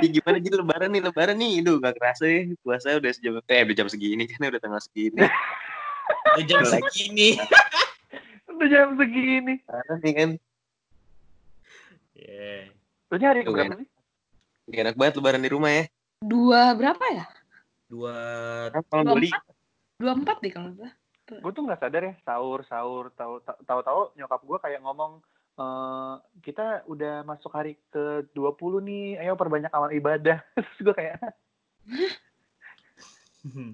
ya gimana jadi lebaran nih lebaran nih Aduh gak kerasa ya puasa udah sejam eh udah jam segini kan udah tanggal segini Udah jam segini. Udah jam segini. Parah nih kan Yeah. Lu ini hari Tuh, kan. sih? Gak enak banget lebaran di rumah ya Dua berapa ya? Dua Kan kalau Dua beli empat? Dua empat deh kalau nggak salah. Gue tuh nggak sadar ya sahur sahur tahu tahu tahu nyokap gue kayak ngomong eh kita udah masuk hari ke 20 nih, ayo perbanyak amal ibadah. Terus gue kayak,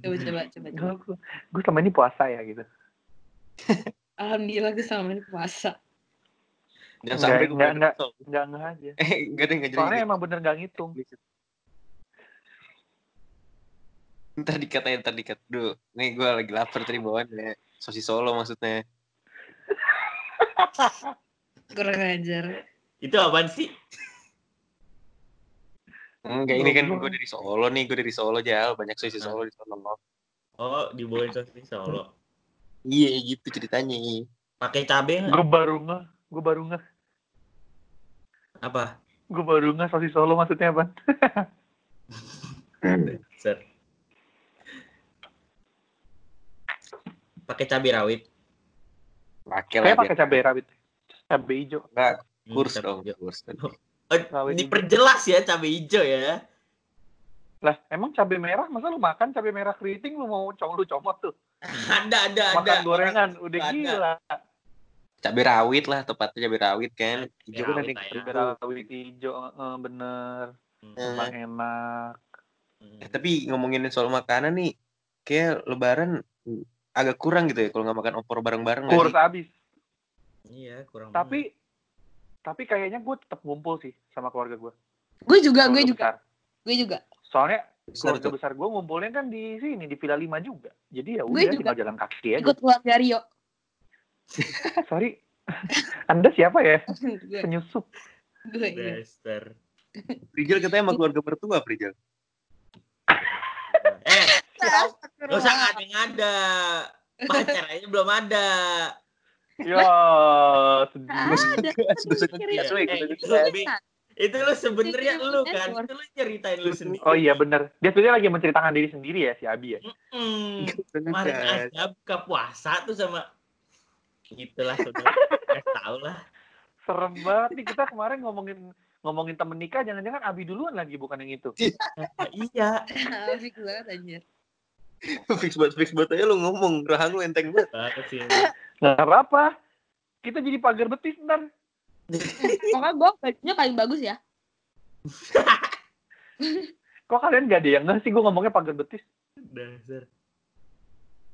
Coba coba coba. coba. gue, gue selama ini puasa ya gitu. Alhamdulillah gue selama ini puasa. Jangan Nggak, sampai gue nggak, bener nggak. kesel. Enggak enggak aja. Eh gak ada gak jadi Soalnya emang bener gak ngitung. Ntar dikatain ntar dikat Duh nih gue lagi lapar tadi bawaan ya Sosis solo maksudnya Kurang ajar. Itu apaan sih? Enggak ini kan gue dari Solo nih Gue dari Solo Jal Banyak sosis solo di Solo Oh, dibawain sosis Solo. Iya gitu ceritanya Pakai cabe nggak? Gue baru ngeh, gue baru ngeh, Apa? gue baru ngeh sosis solo maksudnya apa? Ser. Pakai cabai rawit. Pakai lah pakai cabai rawit, cabai hijau. Enggak Hmm, kurs cabai dong hijau. kurs Oh, diperjelas ya cabai hijau ya. Lah, emang cabai merah masa lu makan cabai merah keriting lu mau com lu comot tuh. Ada ada ada. Makan gorengan udah Ada. gila. Cabai rawit lah tepatnya cabai rawit kan Hijau kan ada yang Cabai rawit hijau eh, bener. Hmm. Emang enak. Hmm. Eh, tapi ngomongin soal makanan nih kayak lebaran agak kurang gitu ya kalau nggak makan opor bareng-bareng Kurs sih? abis. Iya, kurang. Tapi tapi kayaknya gue tetap ngumpul sih sama keluarga gue. Gue juga, gue juga, gue juga. Soalnya Besar keluarga besar gue ngumpulnya kan di sini di Villa 5 juga. Jadi ya udah juga. tinggal jalan kaki aja. Ikut keluarga Rio. Sorry. Anda siapa ya? Penyusup. gue, iya. Dester. Prijal katanya sama keluarga mertua Prijal Eh, gak usah. Pacar aja belum ada. Ya, sedih. Weh, Eh, itu lu sebenarnya lu kan itu lu ceritain lu sendiri Oh iya bener. Dia sebenarnya lagi menceritakan diri sendiri ya si Abi ya. Gak usah kemarin aja buka puasa tuh sama gitulah Gak tau lah Serem banget nih kita kemarin ngomongin ngomongin temen nikah jangan-jangan Abi duluan lagi bukan yang itu. Nah, iya Fix banget anjir. fix banget fix banget aja lu ngomong rahang lu enteng banget Nggak apa-apa. Kita jadi pagar betis ntar. Pokoknya gue bajunya paling bagus ya. Kok kalian gak ada yang nggak sih gue ngomongnya pagar betis? dasar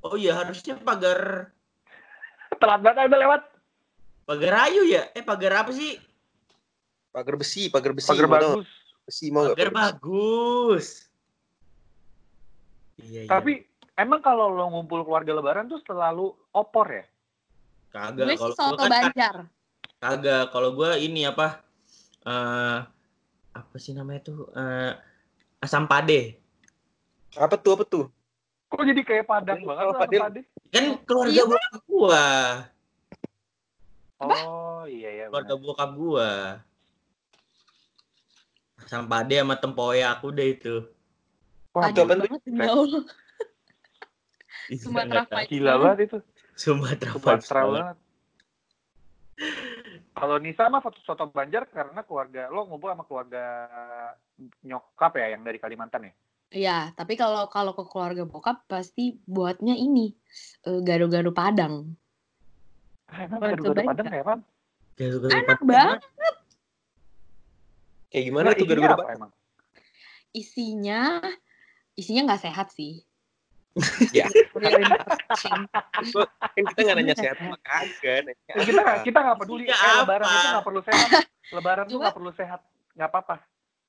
oh iya harusnya pagar Telat banget udah lewat. pagar ayu ya eh pagar apa sih pagar besi pagar besi Pagar tau bagus. besi mau pagar bagus iya iya Tapi emang kalau lo ngumpul keluarga lebaran tuh selalu opor ya? Kagak Gue sih soto kan banjar. kagak kalau gua ini apa eh apa sih namanya tuh eh asam pade apa tuh apa tuh Kok jadi kayak padang Padel, banget kalau lah padel. Pade? kan keluarga Iya, bokap gua Oh iya iya. keluarga benar. bokap gua asam pade sama tempoyak udah itu Wah, itu apaan tuh? banget demi Allah. Sumatera gila banget itu. Sumatera Sumatera banget. Kalau Nisa mah foto soto Banjar karena keluarga lo ngumpul sama keluarga nyokap ya yang dari Kalimantan ya. Iya, tapi kalau kalau ke keluarga bokap pasti buatnya ini eh, gado-gado Padang. Ah, Emang gado-gado Padang kayak apa? Garu-garu Enak Padang. banget. kayak gimana Nah, tuh gara-gara apa emang? Isinya isinya nggak sehat sih. Ya. Kan kita nggak nanya sehat apa kagak Ya, kita nggak kita nggak peduli. Eh, lebaran apa? itu nggak perlu sehat. Lebaran tuh nggak perlu sehat. Nggak apa-apa.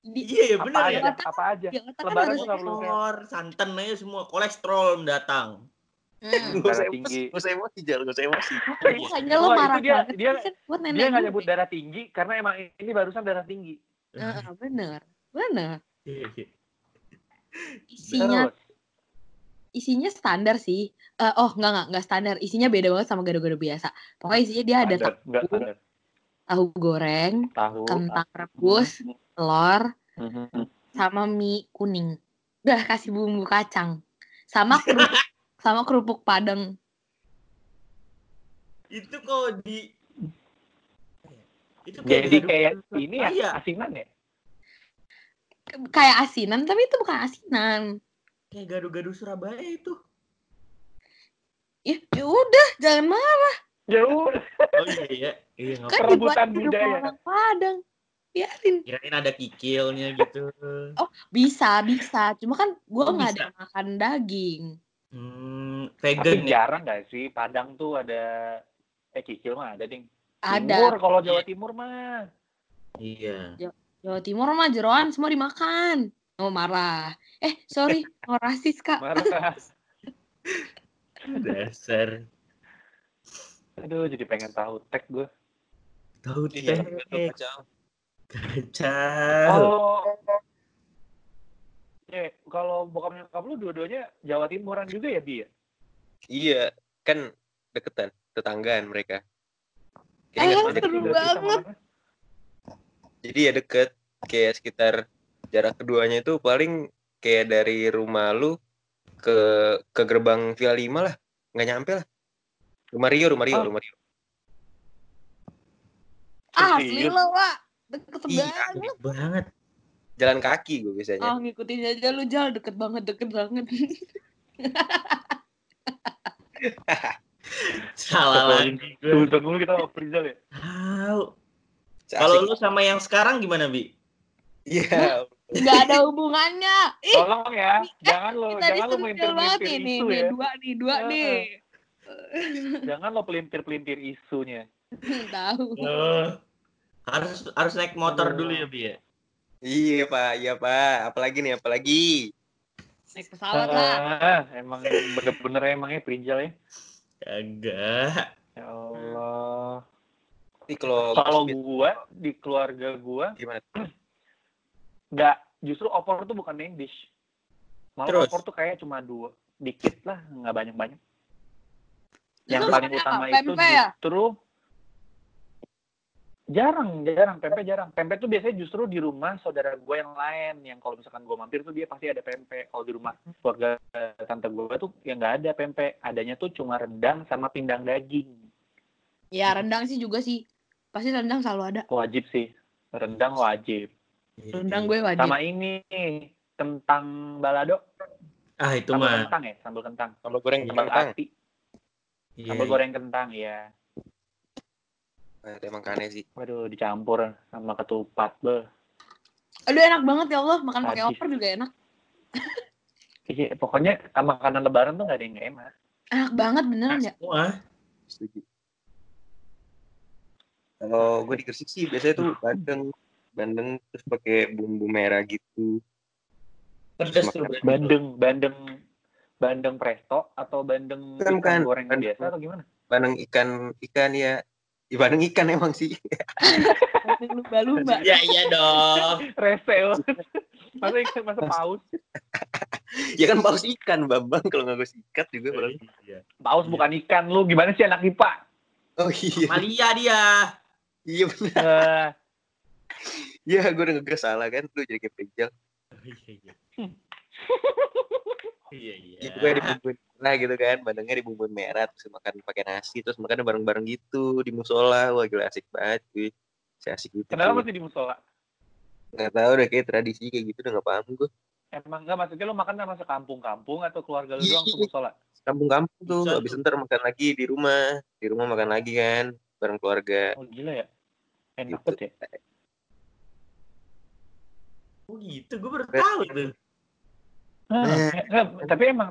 Di- Iya ya Apa benar aja, ya. apa aja. otak kan Lebaran harus tuh nggak perlu sehat. Santan aja semua kolesterol mendatang. Hmm. Gak Darah tinggi. gak usah emosi, Jal, gak usah emosi. Makanya lo marah dia- dia- Dia nggak gue. nyebut darah tinggi karena emang ini barusan darah tinggi. Heeh, bener, bener. Iya, iya. Isinya. Isinya standar sih. Eh, oh nggak nggak nggak standar. Isinya beda banget sama gado-gado biasa. Pokoknya isinya dia ada Standar, tahu, standar. tahu goreng, Tahu. kentang rebus, telur, Mhm. sama mie kuning. Udah kasih bumbu kacang. Sama kerupuk, sama kerupuk padang. Itu kok di itu Jadi gado- kayak ini ya Iya. asinan ya. Kayak asinan, tapi itu bukan asinan. Kayak gado-gado Surabaya itu. Ya, ya udah, jangan marah. Ya udah. Oh iya iya. Iya nggak Kan. Perebutan budaya. orang Padang. Biarin. Kirain ada kikilnya gitu. Bisa, bisa. Cuma kan gue Oh, nggak ada bisa. yang makan daging. Hmm, Tapi vegan ya. jarang gak sih Padang tuh ada eh kikil mah ada ding. Ada. Timur kalau Jawa Timur mah. Iya. Jawa Timur mah jeroan semua dimakan. Oh marah. Eh sorry, mau rasis kak. Marah. Dasar. Aduh jadi pengen tahu tek gue. Tahu Iya, teh. betul, kacau. Kacau. Oh. Eh, kalau bokap nyokap lu dua-duanya Jawa Timuran juga ya, Bi? ya? Iya, kan deketan, tetanggaan mereka. Eh, Kayak nggak seru banget. Jadi ya deket, kayak sekitar jarak keduanya itu paling kayak dari rumah lu ke ke gerbang Villa 5 lah, nggak nyampe lah. Rumah Rio, rumah Rio, Oh. rumah Rio. Asli Serius? lo pak. Deket Iya. banget. Deket banget. Jalan kaki gue Oh biasanya. ngikutin aja lu jalan deket banget, deket banget. Salah lagi. Sebentar dulu kita Prizal ya. Tahu. Kalau lu sama yang sekarang gimana, Bi? Iya. Gak ada hubungannya. Ih, Tolong ya, jangan lo, jangan lo melintir-melintir nih. Nih, isu nih, ya. dua nih, dua Heeh. nih. Jangan lo pelintir-pelintir isunya. Tahu. Oh. Harus harus naik motor Aduh. dulu ya, Bi ya. Iya pak, iya pak. Apalagi nih, apalagi. Naik pesawat lah. Ah, emang bener-bener emangnya Prizal ya. Kagak. Ya Allah. Ini kalau Kalau gua di keluarga gua gimana? Nggak justru opor tuh bukan main dish. Malah Terus? opor tuh kayak cuma dua, dikit lah, nggak banyak-banyak. Yang Itu paling utama apa? itu ya? justru jarang, jarang pempek jarang. Pempek tuh biasanya justru di rumah saudara gue yang lain, yang kalau misalkan gue mampir tuh dia pasti ada pempek. Kalau di rumah keluarga tante gue tuh yang nggak ada pempek, adanya tuh cuma rendang sama pindang daging. Ya rendang sih juga sih. Pasti rendang selalu ada. Wajib sih, rendang wajib. Rendang gue wajib. Sama ini kentang balado, Ah, itu sambal mah. kentang ya, sambal kentang. Sambal goreng Sambal kentang. ati, Iya, sambal iya. goreng kentang ya. Nah, itu emang kane sih. Waduh, dicampur sama ketupat, beh. Aduh enak banget ya Allah. Makan pakai opor juga enak. Iya, pokoknya makanan lebaran tuh gak ada yang gak enak. Enak banget beneran ya. Semua. Setuju. Kalau gue di Gresik sih biasanya tuh bandeng, bandeng terus pakai bumbu merah gitu. Pedas tuh. Berarti. Bandeng, bandeng, bandeng presto atau bandeng Bukan, ikan bukan. goreng Bandeng. biasa atau gimana? Bandeng ikan ikan ya. Ya, bandeng ikan emang sih. Lumba-lumba. Iya, iya dong. Rese banget. Masa ikan, masa paus? ya kan paus ikan, Bambang. Kalau nggak gue sikat juga. padahal. Iya. Paus bukan ikan lu, gimana sih anak IPA? Oh iya. Malia dia. Iya bener. Iya gue udah ngegas salah kan. Lu jadi kayak pejal. Iya, iya. Iya, iya. Ya, dibumbuin merah gitu kan. Bandengnya dibumbuin merah. Terus makan pakai nasi. Terus makannya bareng-bareng gitu. Di musola. Wah gila asik banget. Cuy. Si asik gitu. Kenapa cuy. masih di musola? Nggak tahu deh kayak tradisi kayak gitu udah nggak paham gue. Emang enggak maksudnya lu makan sama sekampung-kampung atau keluarga lu Iya. doang ke musola? Kampung-kampung tuh. Bisa Habis ntar makan lagi di rumah. Di rumah makan lagi kan. Bareng keluarga. Oh gila ya. Enak Gitu. banget ya. Oh gitu, gue baru tahu tuh. Ah, Eh. enggak, tapi emang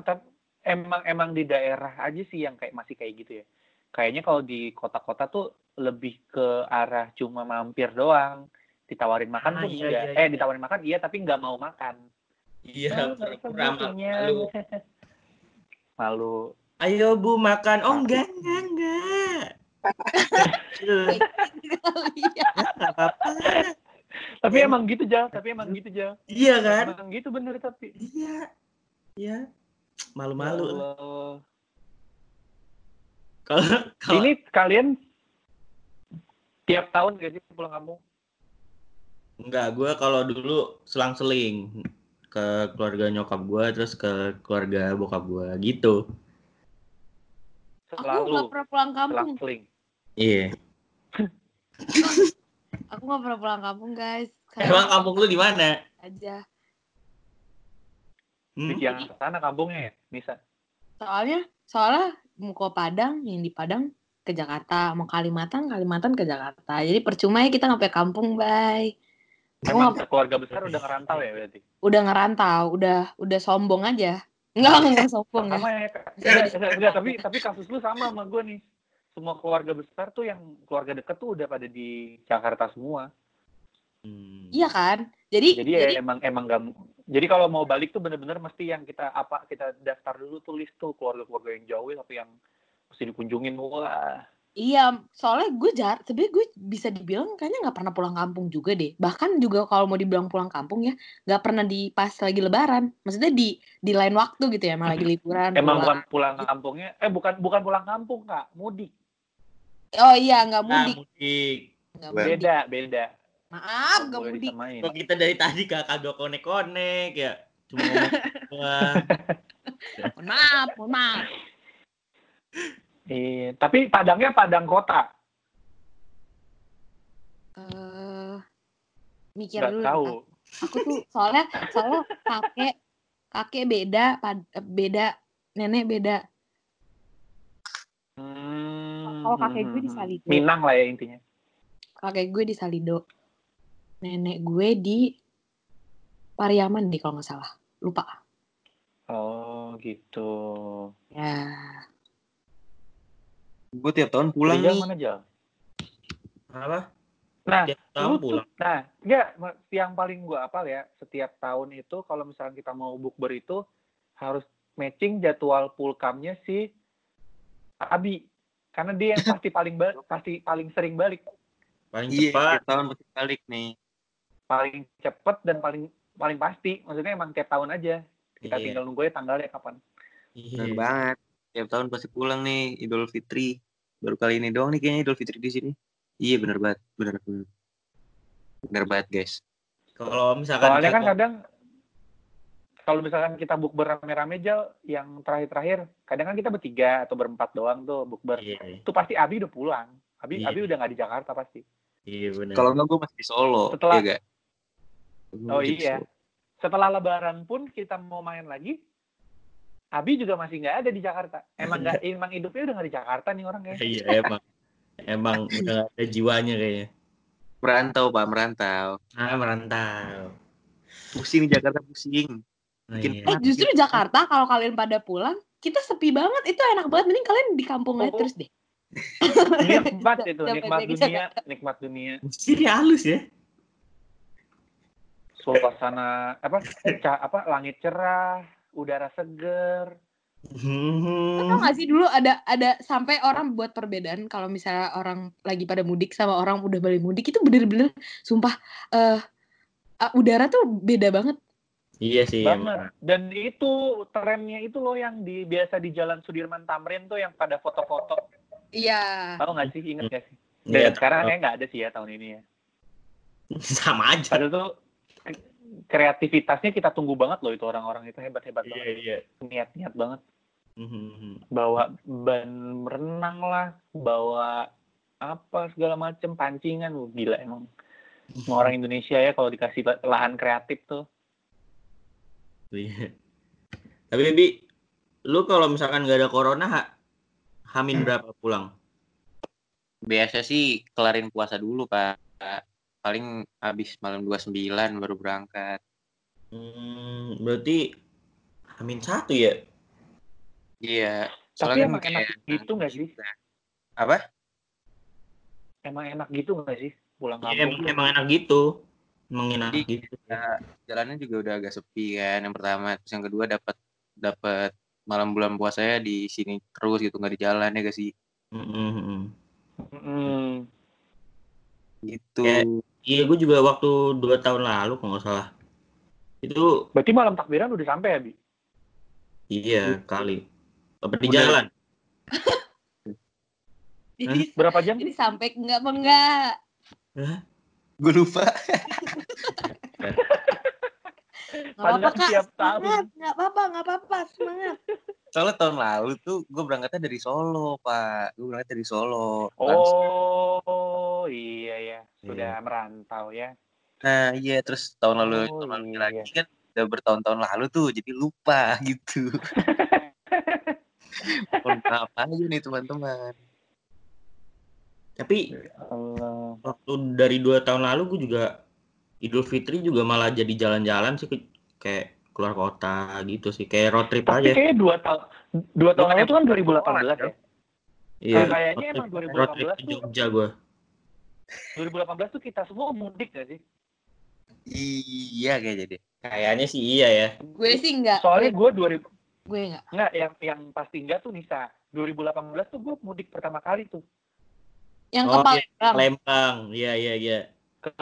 emang emang di daerah aja sih yang kayak masih kayak gitu ya. Kayaknya kalau di kota-kota tuh lebih ke arah cuma mampir doang. Ditawarin makan Ah, pun iya, enggak. iya, eh iya. ditawarin makan iya tapi nggak mau makan. Iya, Ah, pura-pura sebetulnya. malu. Malu. Ayo bu makan. Oh enggak, enggak, enggak. Iya. enggak apa-apa. Tapi emang gitu Jal, tapi emang gitu Jal. Iya kan? Emang gitu bener tapi. Iya. Iya. Ya Malu-malu. Allah. Kalau kalau Ini kalian tiap tahun gak sih pulang kampung? Enggak, gue kalau dulu selang-seling ke keluarga nyokap gue terus ke keluarga bokap gue gitu. Aku Selalu nggak pernah pulang kampung. selang-seling. Iya. Aku nggak pernah pulang kampung guys. Emang kampung lu di mana? aja. Di Hmm? yang sana kampungnya ya, bisa. Soalnya, soalnya mau ke Padang, yang di Padang ke Jakarta, mau Kalimantan, Kalimantan ke Jakarta. Jadi percuma ya kita sampai kampung, bye. Emang nggak- keluarga besar udah ngerantau ya berarti. udah ngerantau, udah udah sombong aja. Enggak, enggak sombong. Sama ya, Kak. Enggak, enggak, enggak, tapi tapi kasus lu sama sama gue nih. Semua keluarga besar tuh yang keluarga deket tuh udah pada di Jakarta semua. Hmm. Iya kan? Jadi Jadi ya emang emang gak jadi kalau mau balik tuh bener-bener mesti yang kita apa kita daftar dulu tuh list tuh keluarga-keluarga yang jauh tapi yang mesti dikunjungin wah Iya, soalnya gue jar, sebenarnya gue bisa dibilang kayaknya nggak pernah pulang kampung juga deh. Bahkan juga kalau mau dibilang pulang kampung ya, nggak pernah di pas lagi Lebaran. Maksudnya di di lain waktu gitu ya, malah lagi liburan. emang pulang. bukan pulang kampungnya eh bukan bukan pulang kampung kak mudik Oh iya, nggak mudik, mudik. nggak Well. mudik. beda beda Maaf, nggak mudik. Kok kita dari tadi kak kagak konek-konek ya? Cuma ngomong. Mohon maaf, mohon maaf. Iya, tapi Padangnya Padang kota Eh, mikir nggak dulu. tahu bentar. Aku tuh soalnya soalnya kakek kakek beda, pad- eh, beda, nenek beda. Hmm, Kalau kakek gue di hmm, Salido. Minang lah ya intinya kakek gue di Salido nenek gue di Pariaman deh kalau nggak salah lupa oh gitu ya Gue tiap tahun pulang nih. mana Jal? Apa? Nah, Tiap tahun pulang. Nah, enggak, yang paling gua apal ya, setiap tahun itu kalau misalnya kita mau bukber itu harus matching jadwal pulkamnya si Abi. Karena dia yang pasti paling ba- pasti paling sering balik, Paling Iya, cepat. tahun pasti balik nih. paling cepet dan paling paling pasti. Maksudnya emang tiap tahun aja. Kita Iya. tinggal nunggu ya tanggalnya kapan. Bener Iya. banget. Tiap tahun pasti pulang nih Idul Fitri. Baru kali ini doang nih kayaknya Idul Fitri di sini. Iya bener banget, bener bener. Bener banget guys. Kalau misalkan Soalnya kan kadang kalau misalkan kita bukber rame-rame Jal, yang terakhir-terakhir, kadang kan kita bertiga atau berempat doang tuh bukber. Iya, Itu pasti Abi udah pulang. Abi Iya. Abi udah nggak di Jakarta pasti. iya benar. Kalau enggak gue masih di Solo. Setelah- ya Oh iya. Solo. Setelah Lebaran pun kita mau main lagi, Abi juga masih nggak ada di Jakarta. Emang nggak, emang hidupnya udah nggak di Jakarta nih orangnya. Iya emang. Emang udah gak ada jiwanya kayaknya. Merantau pak, merantau. Ah merantau. Pusing di Jakarta pusing. Oh, Bikin iya. eh justru Jakarta kalau kalian pada pulang kita sepi banget itu enak banget mending kalian di kampung aja Oh. terus deh Nikmat itu, Sampai nikmat dunia, nikmat dunia. Mesti halus ya. Suasana apa? apa? Langit cerah, udara seger. Hmm. Tau gak sih dulu ada ada sampai orang buat perbedaan kalau misalnya orang lagi pada mudik sama orang udah balik mudik itu bener-bener sumpah eh uh, udara tuh beda banget. Iya sih. banget. Dan itu trennya itu loh yang di biasa di Jalan Sudirman Tamrin tuh yang pada foto-foto. Iya. Tahu nggak sih? Ingat nggak sih? Iya, Dan sekarang kayak nggak ada sih ya tahun ini ya. sama aja. Padahal tuh kreativitasnya kita tunggu banget loh itu orang-orang itu hebat-hebat Iya banget. iya. Niat-niat banget. Mhm. Bawa ban renang lah, bawa apa segala macem pancingan, gila emang. Semua orang Indonesia ya kalau dikasih la- lahan kreatif tuh. Iya. Tapi Bi, lu kalau misalkan gak ada corona, ha, hamin berapa pulang? Biasa sih kelarin puasa dulu pak. Paling habis malam 29 baru berangkat. Hmm, berarti hamin satu ya? Iya. Tapi Soalnya emang enak kayak- gitu nggak sih? Apa? Emang enak gitu nggak sih pulang Iya, kampung? emang, emang enak gitu. Jadi, gitu. ya, jalannya juga udah agak sepi kan yang pertama terus yang kedua dapat dapat malam bulan puasanya di sini terus gitu nggak di jalan ya gak sih Mhm. Mm. gitu Ya. Iya, gue juga waktu dua tahun lalu kalau nggak salah. Itu Berarti malam takbiran udah sampai ya, Bi? iya kali. Apa di jalan? Jadi Berapa jam? jadi sampai enggak apa enggak. Gue lupa. Nggak apa-apa kak, tiap tahun. semangat. Nggak apa-apa, nggak apa-apa, semangat. Soalnya tahun lalu tuh gue berangkatnya dari Solo, Pak. Gue berangkat dari Solo. Langsung. Oh iya ya, sudah merantau ya. Nah, iya terus tahun lalu Oh, tahun lalu iya. lagi kan udah bertahun-tahun lalu tuh jadi lupa gitu. Mohon maaf aja nih teman-teman. Tapi Allah. waktu dari dua tahun lalu gue juga Idul Fitri juga malah jadi jalan-jalan sih ke- kayak keluar kota gitu sih kayak road trip Tapi aja. kayaknya dua tahun dua tahun lalu itu kan 2018 ya. Iya. kayaknya road emang trip- 2018 road trip ke tuh- Jogja gue. 2018 tuh kita semua mudik gak sih? Iya kayaknya deh. Kayaknya sih iya ya. Gue sih nggak. Soalnya gue, gue 2000 gue nggak. enggak yang yang pasti enggak tuh Nisa. 2018 tuh gue mudik pertama kali tuh Yang Oh, ke Palembang. Lembang. Iya iya iya. ke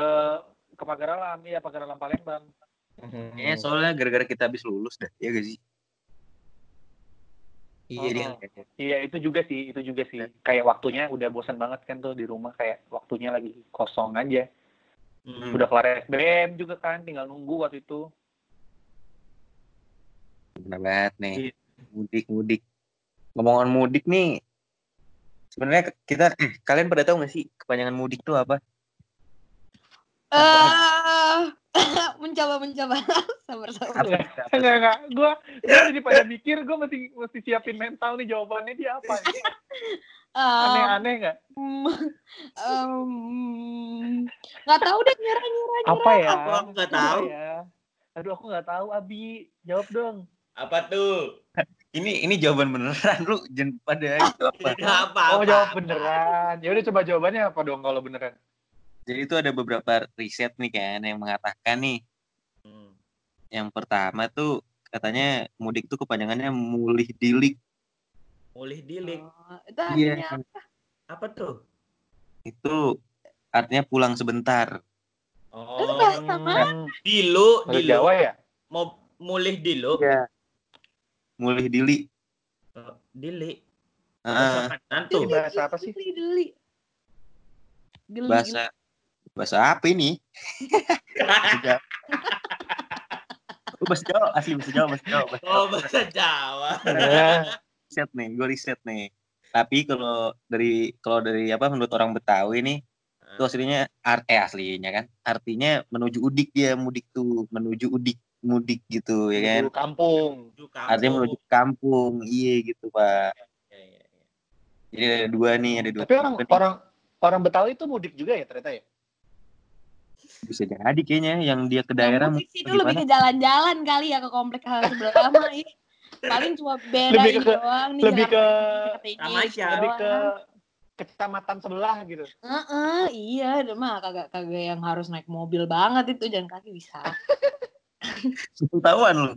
ke Pagaralam, iya Pagaralam Palembang. Kayaknya soalnya gara-gara kita habis lulus dah, ya gak sih? Iya Oh. dia. Iya itu juga sih, itu juga sih. Kayak waktunya udah bosan banget kan tuh di rumah kayak waktunya lagi kosong aja. Hmm. Udah kelar SBM juga kan, tinggal nunggu waktu itu. Benar banget nih. Iya. Mudik-mudik. Ngomongin mudik nih. Sebenarnya kita eh, kalian pada tahu gak sih kepanjangan mudik tuh apa? Eh, mencoba mencoba sabar sabar. Enggak, enggak. Gue gue jadi pada mikir, gue mesti mesti siapin mental nih jawabannya dia apa nih. Eh, Aneh-aneh nggak? em, em, nggak tahu deh nyerah nyerah nyerah. Apa ya? Aku nggak tahu? ya? Aduh aku nggak tahu Abi. Jawab dong. Apa tuh? Ini ini jawaban beneran lu jangan pada itu apa. Apa Oh jawab beneran. Ya udah coba jawabannya apa dong kalau beneran? Jadi itu ada beberapa riset nih kan yang mengatakan nih Hmm. yang pertama tuh katanya mudik tuh kepanjangannya mulih dilik. Mulih dilik. Oh, itu artinya apa? Apa tuh? Itu artinya pulang sebentar. Oh. Itu bahasa mana? Hmm, Dilu, dilu. Jawa ya? Mau mulih dilu. Iya. Mulih dili. Oh, Dili. Tuh? Ini bahasa apa sih? Geli, geli. Geli, bahasa bahasa apa ini? Bahasa Jawa. Oh, bahasa Jawa, asli bahasa Jawa, bahasa Jawa. Bahasa Oh, bahasa Jawa. Ya. riset nih, gue riset nih. Tapi kalau dari kalau dari apa menurut orang Betawi nih, itu aslinya art eh aslinya kan, artinya menuju udik dia mudik tuh, menuju udik mudik gitu ya kan. Menuju kampung. Kampung. Artinya menuju kampung, iya gitu pak. Iya, iya, iya. Jadi ada dua nih, ada dua. Tapi orang nih. orang orang Betawi itu mudik juga ya ternyata ya? bisa jadi kayaknya yang dia ke Yang daerah mudik mungkin sih itu lebih ke jalan-jalan kali ya ke komplek hal sebelah mah ih. paling cuma beda Lebih ke- doang nih lebih ke aja. Lebih ke kecamatan sebelah gitu. Heeh, iya udah mah kagak kagak yang harus naik mobil banget itu jalan kaki bisa Ketahuan lu.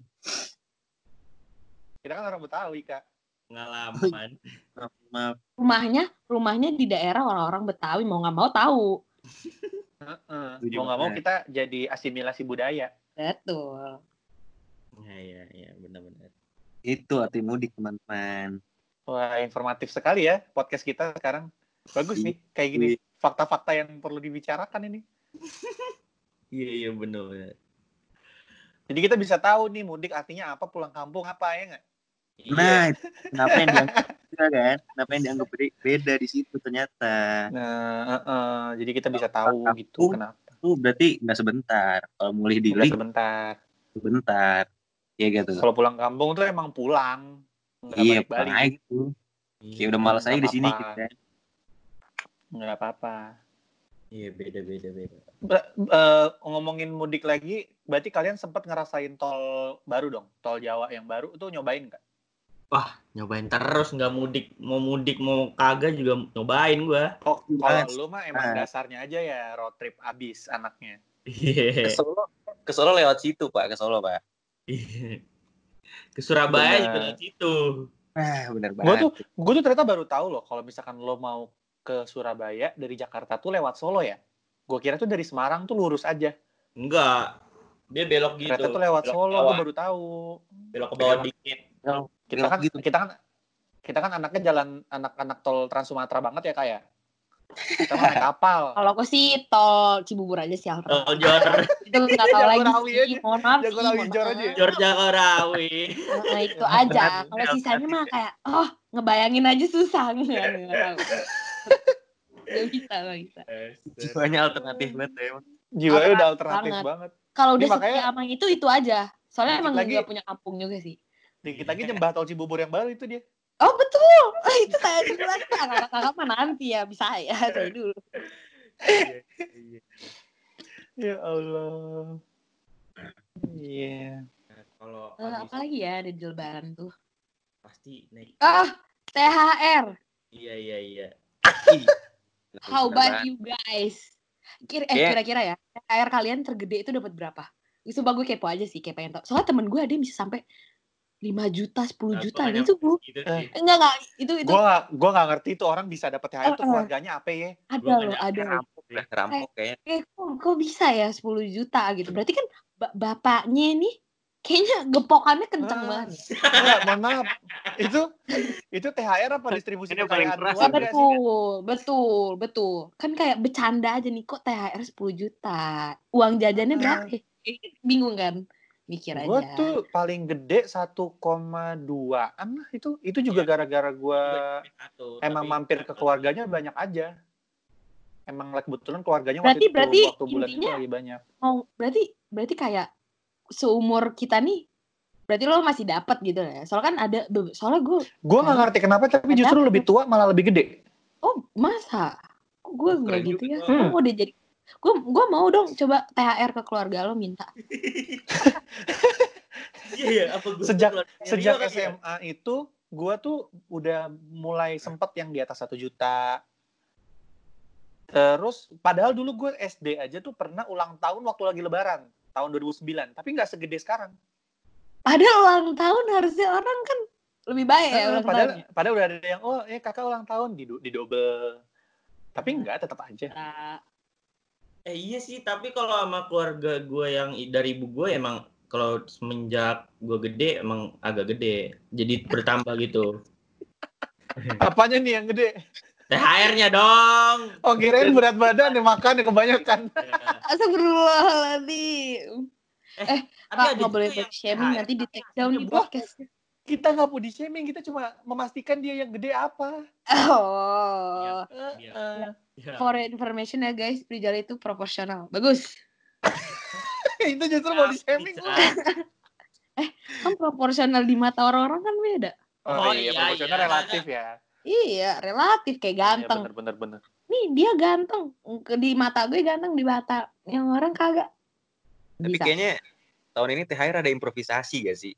Kita kan orang Betawi kak. Pengalaman. Maaf, rumahnya rumahnya di daerah orang-orang Betawi mau nggak mau tahu Mau nggak mau kita jadi asimilasi budaya. betul Iya, iya, iya, benar-benar. Itu arti mudik teman-teman. Wah informatif sekali ya podcast kita sekarang. Bagus nih kayak gini fakta-fakta yang perlu dibicarakan ini. Iya, iya, benar. Jadi kita bisa tahu nih mudik artinya apa, pulang kampung apa ya nggak? Iya. Nah, kenapa yang dianggap beda kan? Kenapa yang dianggap beda, di situ ternyata? Nah, heeh. jadi kita bisa tahu Kampung. gitu kenapa. Itu berarti nggak sebentar. Kalau mulai di Udah sebentar. sebentar. Iya gitu. Kalau pulang kampung tuh emang pulang. Nggak Iya, balik-balik. pulang aja gitu. Iya. Kayak udah malas aja di sini apa-apa. kita. Nggak apa-apa. Iya, beda, beda, beda. Ba- eh, ngomongin mudik lagi, berarti kalian sempat ngerasain tol baru dong, tol Jawa yang baru itu nyobain nggak? Nyobain terus nggak mudik, mau mudik mau kagak juga nyobain gua. Oh, kalau lu mah emang Nah. dasarnya aja ya road trip abis anaknya. Iya. Ke Solo, ke Solo lewat situ Pak, ke Solo Pak. Iya. Ke Surabaya juga lewat situ. Nah, bener Gue banget. tuh, gue tuh ternyata baru tahu loh kalau misalkan lo mau ke Surabaya dari Jakarta tuh lewat Solo ya. Gue kira tuh dari Semarang tuh lurus aja. Enggak. Dia belok gitu. Ternyata tuh lewat Belok Solo, gue baru tahu. Belok ke bawah dikit. Kita Belok kan, gitu. kita kan, kita kan anaknya jalan anak-anak tol Trans Sumatera banget ya kayak. Kita mah naik kapal. Kalau aku sih tol Cibubur aja sih. Oh, Jor, Itu nggak tahu lagi sih. Mohon maaf. Jagorawi Jor aja. Jor Jagorawi. Nah, itu aja. Kalau sisanya mah kayak, oh ngebayangin aja susah. Nggak, nggak tahu. Nggak bisa, nggak bisa. Jiwanya alternatif banget ya, emang. Jiwanya udah Alternatif banget. banget. Kalau udah makanya- sama itu, itu aja. Soalnya Dikit emang lagi- nggak punya kampung juga sih. Dikit lagi nyembah tol Cibubur yang baru itu dia. Oh betul, itu saya dulu lagi. Kakak-kakak mah nanti ya, bisa ya. Saya dulu. Ya Allah. Iya. Nah, Kalau habis apa lagi ya ada di lebaran tuh? pasti naik. Ah, THR. Iya iya iya. How about you guys? Kira, eh, kira-kira ya, THR kalian tergede itu dapat berapa? Itu gue kepo aja sih, kayak pengen tau. Soalnya temen gue ada yang bisa sampai 5 juta, 10 Nah, juta. gua Itu gue, Gitu Eh. enggak, enggak. Itu, itu Gua gak, gua gak ngerti tuh orang bisa dapet THR tuh Eh, eh. keluarganya apa ya. ada Gua loh, ada. loh. rampok rampok kayaknya. Eh, kok, kok bisa ya 10 juta gitu? Berarti kan ba- bapaknya nih kayaknya gepokannya kenceng Ah. banget. Enggak, mohon maaf. Itu itu THR apa distribusi Ini paling keras ya, Ya, betul, betul, betul. Kan kayak bercanda aja nih, kok THR 10 juta? Uang jajannya Ah. berapa? ya? Bingung kan? Mikir Gua aja. tuh paling gede 1,2an lah itu. Itu juga gara-gara gua Satu, emang tapi- mampir ke keluarganya banyak aja. Emang like, kebetulan keluarganya Berarti- waktu itu berarti waktu bulan itu intinya- lagi banyak. mau berarti berarti kayak seumur kita nih berarti lo masih dapat gitu ya soalnya kan ada soalnya gue Gua nggak ngerti kenapa tapi Ada justru lebih tua malah lebih gede. oh masa kok gue nggak gitu ya gue mau udah jadi gue gue mau dong coba THR ke keluarga lo minta Iya iya. Apa gua Sejak- Sejak Rio kali ya? SMA itu gua tuh udah mulai sempet yang di atas satu juta. Terus padahal dulu gue SD aja tuh pernah ulang tahun waktu lagi lebaran tahun 2009, tapi nggak segede sekarang. padahal ulang tahun harusnya orang kan lebih baik ya Eh, ulang padahal tahunnya padahal udah ada yang oh eh kakak ulang tahun di di double. Tapi enggak tetap aja. Nah, Eh iya sih, tapi kalau sama keluarga gue yang dari ibu gue emang kalau semenjak gue gede emang agak gede. Jadi bertambah gitu. Apanya nih yang gede? THR-nya dong. Oh kirain berat badan yang makan yang kebanyakan. Ya. Astagfirullahaladzim Kak, ada nggak boleh yang shaming nanti di take down di podcast Kita nggak mau di shaming, kita cuma memastikan dia yang gede apa. oh Eh, Iya. eh. Ya. for information ya guys Prijal itu proporsional bagus itu justru mau di shaming. Bisa. kan proporsional di mata orang-orang kan beda Oh, iya, iya, proporsional iya. relatif ya. Iya, relatif kayak ganteng. Iya, bener, bener, bener. Nih dia ganteng di mata gue ganteng di mata yang orang kagak. Tapi Bisa. kayaknya tahun ini THR ada improvisasi gak sih?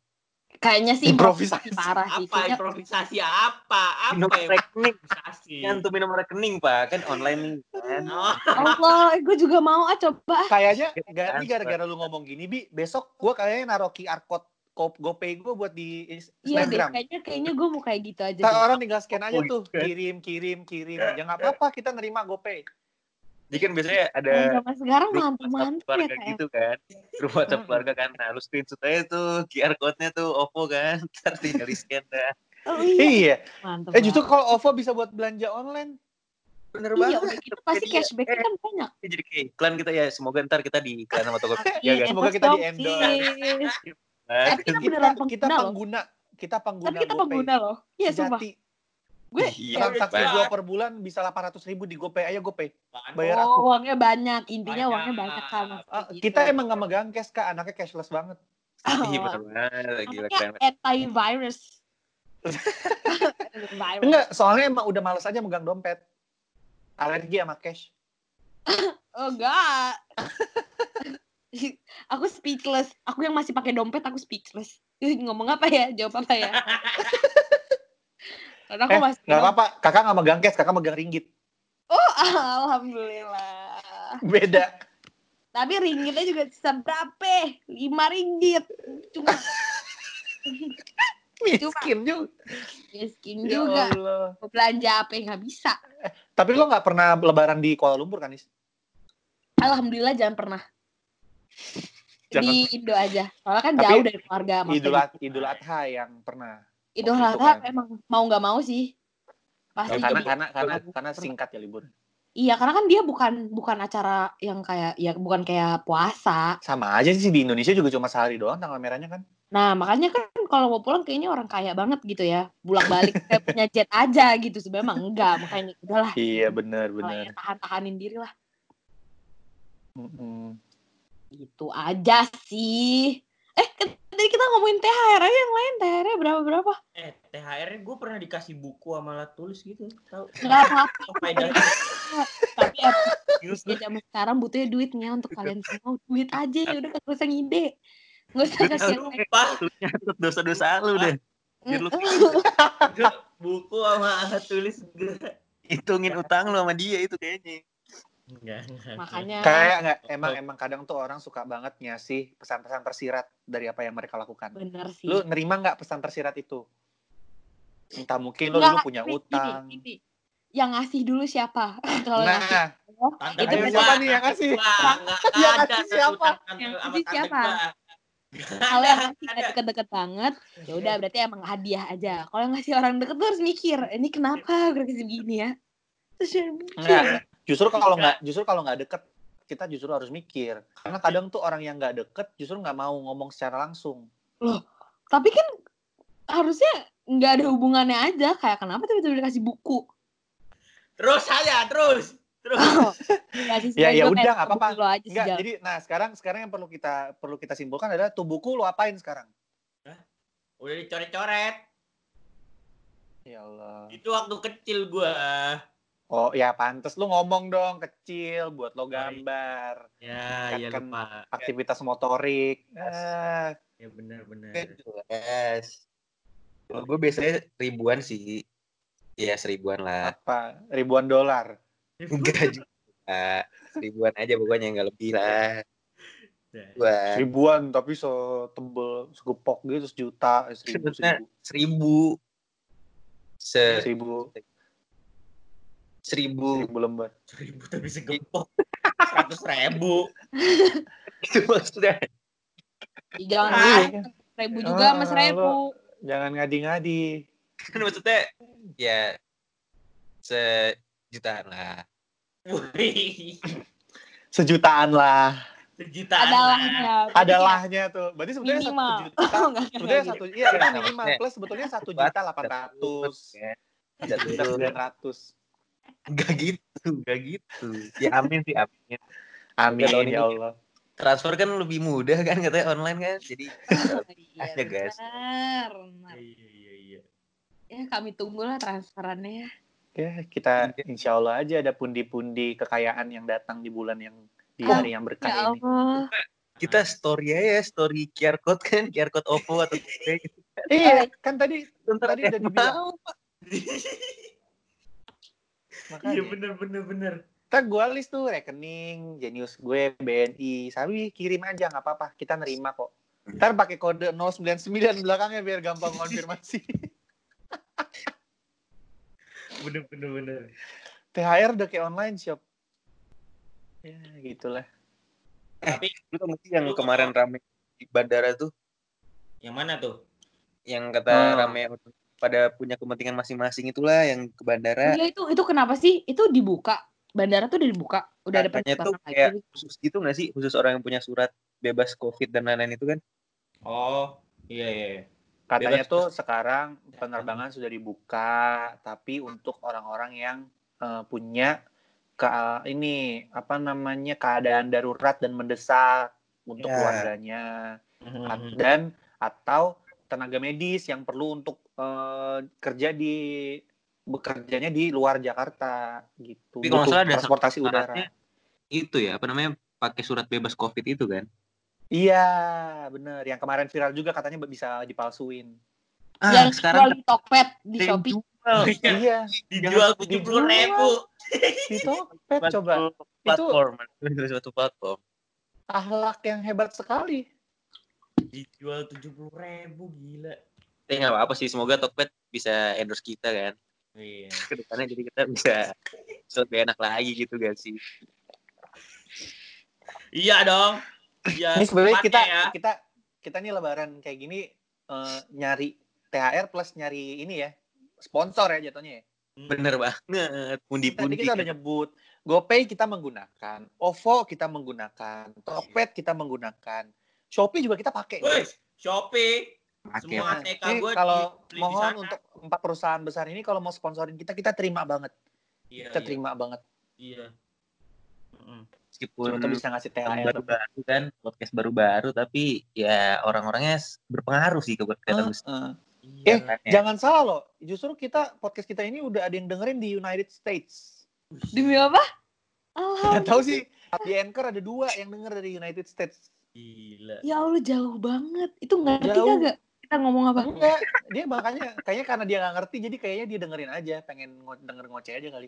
Kayaknya sih Improvisasi. parah sih. Apa Kayaknya- improvisasi apa? Apa Nomor rekening. improvisasi? Nyantumin nomor rekening, Pak. Kan online nih. Kan? Oh, Allah, eh, gue juga mau ah coba. Kayaknya ganti gara-gara lu ngomong gini, Bi. Besok gua kayaknya naruh QR code GoPay gue buat di Iya deh, Instagram. kayaknya kayaknya gue mau kayak gitu aja. Deh. orang tinggal scan aja Oh, tuh, iya. kirim, kirim, kirim. Ya nggak apa-apa, kita nerima GoPay. Jadi kan biasanya ada Yang zaman sekarang mantu-mantu ya keluarga kayak. gitu kan. Grup WhatsApp keluarga kan. Nah, lu screenshot aja tuh QR code-nya tuh OVO kan. Ntar tinggal di scan dah. Oh iya, Iya. mantap. Eh justru kalau OVO bisa buat belanja online. Bener iya, banget. udah gitu pasti Jadi, cashback eh, kan banyak. Jadi kayak iklan kita ya. Semoga ntar kita di iklan sama toko. Iya, ya kan. Semoga kita di endorse. Nah, Tapi kita Kita, beneran kita pengguna loh. pengguna, kita pengguna Tapi kita GoPay. pengguna loh. Iya, sumpah. Gue Iya, Transaksi gua per bulan bisa 800 ribu di GoPay. Ayo GoPay. Bayar oh, aku. uangnya banyak. Intinya Banyak. uangnya banyak kan. Ah, gitu. kita emang gak megang cash, Kak. Anaknya cashless banget. Iya bener banget. Gila Anaknya keren. antivirus. Virus. Enggak, soalnya emang udah males aja megang dompet. Alergi sama cash. Oh enggak. aku speechless. Aku yang masih pakai dompet aku speechless. Ih, Ngomong apa ya? Jawab apa ya? Karena aku Eh, masih nggak apa-apa. Kakak nggak megang cash, kakak megang ringgit. Oh, alhamdulillah. Beda. Tapi ringgitnya juga seberapa? Lima ringgit. Cuma Miskin juga. miskin Ya juga. Allah. Mau belanja apa yang nggak bisa. Tapi lo nggak pernah lebaran di Kuala Lumpur kan, Is? Alhamdulillah jangan pernah. Jangan Di Indo aja. Soalnya kan Tapi jauh dari keluarga. Idul. Ad- Idul Adha yang pernah. Idul Adha kan. emang mau nggak mau sih. Pasti karena jadi- karena karena karena singkat ya libur. Iya, karena kan dia bukan bukan acara yang kayak ya bukan kayak puasa. Sama aja sih di Indonesia juga cuma sehari doang tanggal merahnya kan. Nah, makanya kan kalau mau pulang kayaknya orang kaya banget gitu ya. Bulak-balik kayak punya jet aja gitu. Sebenarnya mah enggak, makanya udahlah. Iya benar benar. ya tahan-tahanin diri lah. Mm-mm. Gitu aja sih. Eh, kan tadi kita ngomongin THR aja yang lain THR-nya berapa-berapa? Eh, THR gue pernah dikasih buku sama alat tulis gitu. Tahu? Enggak apa-apa. Apa faedahnya? Tapi ya zaman sekarang butuhnya duitnya untuk kalian semua. Duit aja ya udah gak usah ngide. Gak usah kasih yang. Lupa. Lu nyatet dosa-dosa lu deh. Buku sama alat tulis gue. hitungin utang lu sama dia itu kayaknya. Enggak, enggak. Makanya Kayak nggak emang emang kadang tuh orang suka banget ngasih pesan-pesan tersirat dari apa yang mereka lakukan. bener sih. Lu nerima nggak pesan tersirat itu? Entah mungkin lu Enggak, dulu punya utang. gini, gini. Yang ngasih dulu siapa? Kalau ngasih Nah, Tante Itu gua. siapa nih yang ngasih? Enggak Yang ada ngasih siapa? Yang sama ngasih siapa? kalau yang ngasih deket-deket banget, ya udah berarti emang hadiah aja. Kalau yang ngasih orang deket tuh harus mikir, ini kenapa gue kasih begini ya? Terus ya, Enggak. Justru kalau nggak justru kalau nggak deket kita justru harus mikir. Karena kadang tuh orang yang nggak deket justru nggak mau ngomong secara langsung. tapi kan harusnya nggak ada hubungannya aja. Kayak kenapa tiba-tiba dikasih buku? Terus saya, terus. Terus. Kasih Ya ya screenshot, udah nggak apa-apa. lo jadi nah sekarang sekarang yang perlu kita perlu kita simpulkan adalah tuh buku lu apain sekarang? Udah dicoret-coret. Ya Allah. Itu waktu kecil gua. Oh ya pantes lu ngomong dong kecil buat lo gambar Ya, ya lupa. aktivitas motorik. Ah, Ya benar-benar. Kan jelas. Kalau gue biasanya ribuan sih. Ya seribuan lah. apa ribuan dolar. Enggak juga. Seribuan aja pokoknya nggak lebih lah. Ribuan. Ribuan tapi setebel segepok gitu sejuta, seribu seribu. Seribu. Se Seribu, seribu. Seribu lembar. Seribu tapi segepok. Seratus ribu. Itu maksudnya. Jangan Ah. dulu. Seribu juga Ah, sama seribu. Jangan ngadi-ngadi. Kan maksudnya ya sejutaan lah. Wih. Sejutaan lah. Sejutaan. Adalahnya. Adalahnya tuh. Berarti sebenarnya satu Minimal. juta. Oh, nggak Sebetulnya kayak satu, iya itu Iya, minimal plus sebetulnya satu juta delapan ratus, Tidak juta sembilan ratus. Enggak gitu, enggak gitu. Ya amin sih amin. Amin Udah ya. Allah. Transfer kan lebih mudah kan katanya online kan. Jadi gitu. Iya, Aja, guys. benar, benar. Iya, iya, iya. Ya kami tunggulah transferannya ya. Ya kita insya Allah aja ada pundi-pundi kekayaan yang datang di bulan yang di Oh, hari yang berkah Ya ini. Kita story aja story QR code kan, QR code OVO atau. Iya, kan tadi tadi udah dibilang. Mau. Makanya. Iya bener bener bener. Ntar gue list tuh rekening, Genius gue, BNI. Sabi kirim aja nggak apa-apa, kita nerima kok. Ntar pakai kode 099 belakangnya biar gampang konfirmasi. Bener bener bener. THR udah kayak online shop. Ya gitulah. Tapi Lu tau sih yang kemarin rame di bandara tuh yang mana tuh? yang kata Oh. rame pada punya kepentingan masing-masing itulah yang ke bandara. Iya itu itu kenapa sih? Itu dibuka. Bandara tuh udah dibuka. Udah ada Katanya tuh penerbangan kayak lagi. khusus gitu gak sih? Khusus orang yang punya surat bebas COVID dan lain-lain itu kan? Oh iya iya. iya. Katanya Bebas. tuh sekarang penerbangan sudah dibuka, tapi untuk orang-orang yang eh, punya ke ini apa namanya keadaan darurat dan mendesak untuk Ya. keluarganya. At- dan atau tenaga medis yang perlu untuk eh, kerja di bekerjanya di luar Jakarta gitu. Tapi kalau salah ada transportasi udara. Itu ya, apa namanya? Pakai surat bebas COVID itu kan? Iya, bener. Yang kemarin viral juga katanya bisa dipalsuin. Ah, yang sekarang jual di Tokped di Shopee. jual. Iya. iya, Dijual tujuh puluh ribu. di Tokped coba. platform, suatu platform. Ahlak yang hebat sekali. Dijual tujuh puluh ribu gila. Tapi nggak apa-apa sih, semoga Tokped bisa endorse kita kan. Iya. Ke depannya jadi kita bisa, bisa lebih enak lagi gitu kan sih. Iya dong. Iya. Ini sebenarnya kita ya. kita kita nih lebaran kayak gini eh, nyari THR plus nyari ini ya sponsor ya jatuhnya ya. Bener banget, Tadi pundi-pundi. kita udah nyebut GoPay kita menggunakan, OVO kita menggunakan, Tokped kita menggunakan, Shopee juga kita pakai. Shopee. Pakai. Semua ATK gue kalau di mohon sana. untuk empat perusahaan besar ini kalau mau sponsorin kita kita terima banget Iya, kita iya, terima banget Iya. Meskipun kita bisa ngasih THR baru-baru kan, podcast baru-baru, tapi ya orang-orangnya berpengaruh sih ke podcast Heeh. besar. Iya. Eh, jangan salah loh justru kita podcast kita ini udah ada yang dengerin di United States Demi apa? Alhamdulillah. tahu sih di Anchor ada dua yang denger dari United States Gila. Ya Allah jauh banget. Itu ngerti Jauh. kagak? Kita ngomong apa? enggak dia makanya kayaknya karena dia nggak ngerti jadi kayaknya dia dengerin aja pengen ngo- denger ngoceh aja kali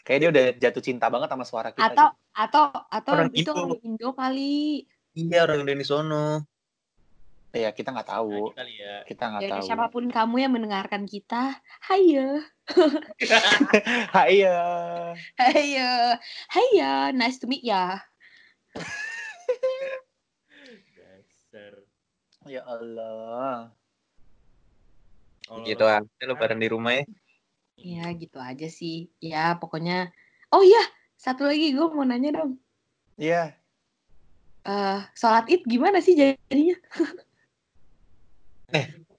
kayak dia udah jatuh cinta banget sama suara kita Atau gitu. atau atau Orang itu Indo. orang Indo kali. Iya orang Indonesia sono. ya kita nggak tahu Nah, kali ya. kita nggak Ya tahu siapa pun kamu yang mendengarkan kita, hayo. Hai ya Hayo. Hayo, nice to meet ya. Dasar. Ya Allah Oh, Gitu aja lebaran di rumah ya. Ya gitu aja sih. Ya pokoknya. Oh iya, satu lagi gue mau nanya dong. Iya, eh sholat id gimana sih jadinya?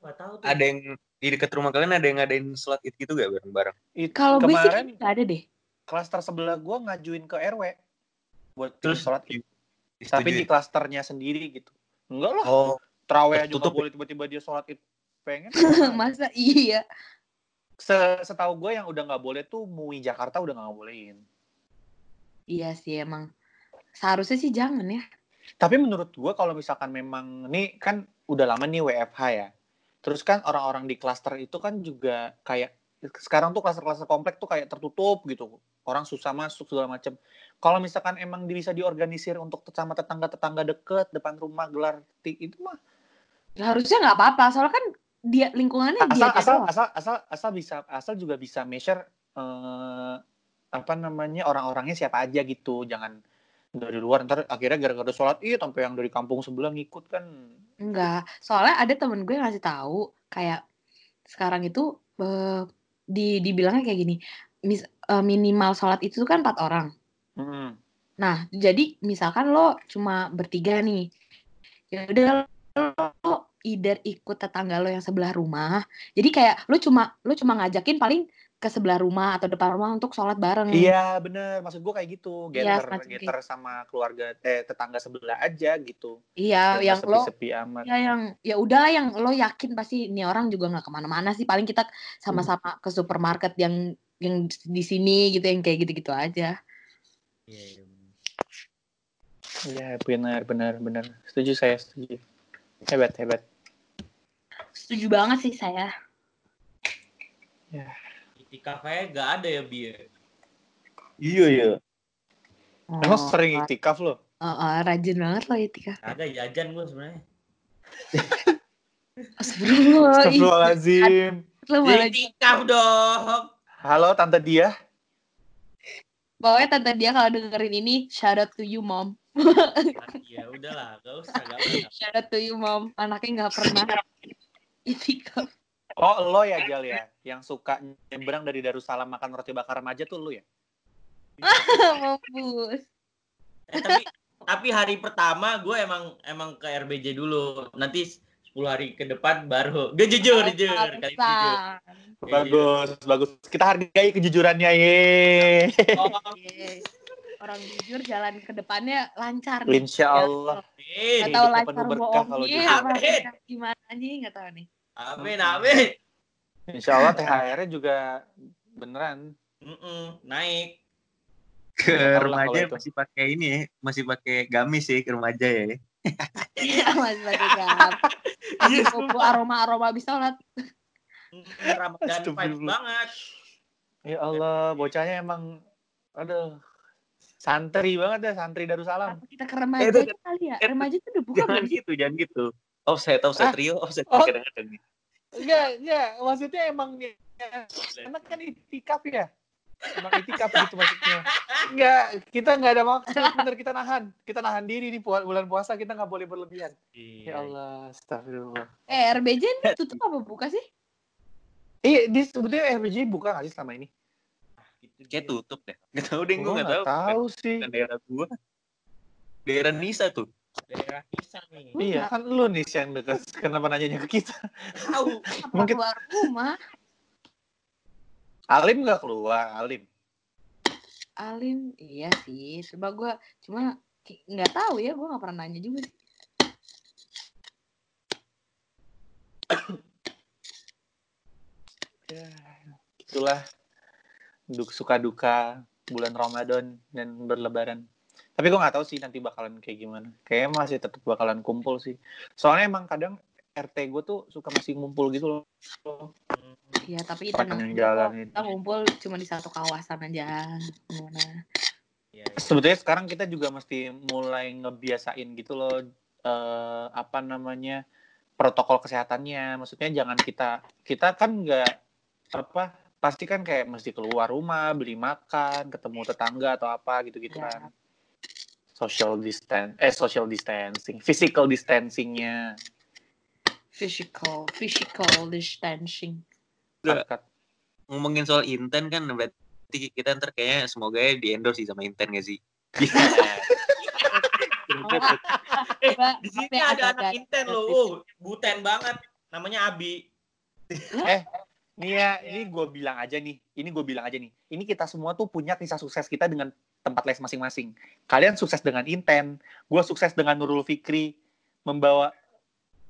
Gak tahu tuh. Ada yang di dekat rumah kalian ada yang ngadain sholat id gitu gak bareng-bareng? It- Kalau gue sih kemarin nggak ada deh. klaster sebelah gua ngajuin ke RW buat Terus sholat id. Tapi di klasternya sendiri gitu. Enggak lah, Oh, terawih aja nggak Tutup. boleh tiba-tiba dia sholat id pengen. Masa iya? Se- Setahu gue yang udah nggak boleh tuh MUI Jakarta udah nggak bolehin. Iya sih emang. Seharusnya sih jangan ya. Tapi menurut gua kalau misalkan memang nih kan udah lama nih WFH ya. Terus kan orang-orang di klaster itu kan juga kayak sekarang tuh klaster-klaster komplek tuh kayak tertutup gitu. Orang susah masuk segala macam. Kalau misalkan emang bisa diorganisir untuk sama tetangga-tetangga deket depan rumah gelar itu mah Harusnya nggak apa-apa. Soalnya kan dia lingkungannya asal dia asal doang. asal asal asal bisa asal juga bisa measure eh, apa namanya orang-orangnya siapa aja gitu. Jangan dari luar ntar akhirnya gara-gara sholat ih sampai yang dari kampung sebelah ngikut kan Enggak. Soalnya ada temen gue ngasih tahu kayak sekarang itu eh, di dibilangnya kayak gini. Mis, eh, minimal sholat itu kan empat orang. Hmm. Nah, jadi misalkan lo cuma bertiga nih. Ya udah lo either ikut tetangga lo yang sebelah rumah. Jadi kayak lo cuma lo cuma ngajakin paling ke sebelah rumah atau depan rumah untuk sholat bareng. Iya bener, maksud gue kayak gitu, getter, semacam getter sama keluarga eh tetangga sebelah aja gitu. Iya, yang nggak lo sepi-sepi amat. ya yang ya udahlah yang lo yakin pasti ini orang juga nggak ke mana-mana sih. Paling kita sama-sama ke supermarket yang yang di sini gitu yang kayak gitu-gitu aja. Iya, iya, bener. Iya benar benar benar. Setuju saya setuju. Hebat hebat. Setuju banget sih saya. Itikaf aja gak ada ya Bi iya ya. Emang Oh, sering iktikaf lo? oh, oh, rajin banget lo Itika. Ada jajan gue sebenarnya Astagfirullahaladzim. Ya, Itikaf dong Halo tante dia. Pokoknya tante dia kalau dengerin ini, shout out to you mom. Ya udahlah gak usah gak usah Shout out to you mom. Anaknya nggak pernah itikaf. Oh lo ya Jal ya, yang suka nyebrang dari Darussalam makan roti bakar remaja tuh lu ya? Mampus. eh, tapi tapi hari pertama gue emang emang ke RBJ dulu nanti 10 hari ke depan baru gue jujur jujur kali jujur. Bagus bagus. Kita hargai kejujurannya ye. Oke. Orang jujur jalan ke depannya lancar. nih. Insya Allah. Amin. Gak tahu hidupnya lancar penuh berkah kalau bohongnya apa gimana nih nggak tahu nih. amin amin Insya Allah THR-nya juga beneran. Mm-mm, naik Ke Ya, remaja masih pakai ini ya, masih pakai gamis sih ke remaja ya. Iya mas lagi gap. Iya, Kupu aroma aroma habis sholat. Mm, Ramadan banget Ya Allah, bocahnya emang, aduh, santri banget deh, santri Darussalam. Apa kita ke remaja Eh, itu- aja kali ya? Remaja tuh udah buka Jangan belum? gitu, jangan gitu. Offset, offset Ah. Rio, offset Oh. kadang-kadang. Enggak, enggak, maksudnya emang ya, anak kan itikaf ya. Emang itikaf gitu maksudnya. Enggak, kita enggak ada maksud, bener kita nahan. Kita nahan diri di bulan puasa, kita nggak boleh berlebihan. Iya. Ya Allah, astagfirullah. Eh RBJ ini tutup apa buka sih? Iya, di sebetulnya RBJ buka nggak sih selama ini? Gitu Kayak tutup deh. Gak tau deh, gue Gue gak tau. nggak tahu sih. Bukan daerah gua. Daerah Nisa tuh. Daerah pisang nih. Iya nggak kan lu nih yang dekat. Kenapa nanyanya ke kita? Tahu. Mungkin- keluar rumah. Alim nggak keluar, Alim. Alim, iya sih. Coba gue cuma nggak tahu ya, gue nggak pernah nanya juga sih. Ya, itulah suka duka bulan Ramadan dan berlebaran. Tapi gue nggak tahu sih nanti bakalan kayak gimana. Kayaknya masih tetap bakalan kumpul sih. Soalnya emang kadang RT gue tuh suka masih ngumpul gitu loh. Iya, tapi kita Sepanjang ngumpul, jalan kita ngumpul cuma di satu kawasan aja. Gimana? Iya, iya. Sebetulnya sekarang kita juga mesti mulai ngebiasain gitu loh eh, apa namanya protokol kesehatannya. Maksudnya jangan kita kita kan nggak apa pasti kan kayak mesti keluar rumah beli makan ketemu tetangga atau apa gitu-gitu Ya. kan social distance eh social distancing physical distancingnya Physical, physical distancing. Udah. Angkat. Ngomongin soal Inten kan berarti kita ntar kayaknya semoga ya di endorse sih sama Inten gak sih? Eh, di sini ada anak Inten loh. Oh, buten banget. Namanya Abi. Nih ya, ini gue bilang aja nih, ini gue bilang aja nih, ini kita semua tuh punya kisah sukses kita dengan tempat les masing-masing. Kalian sukses dengan Inten, gue sukses dengan Nurul Fikri, membawa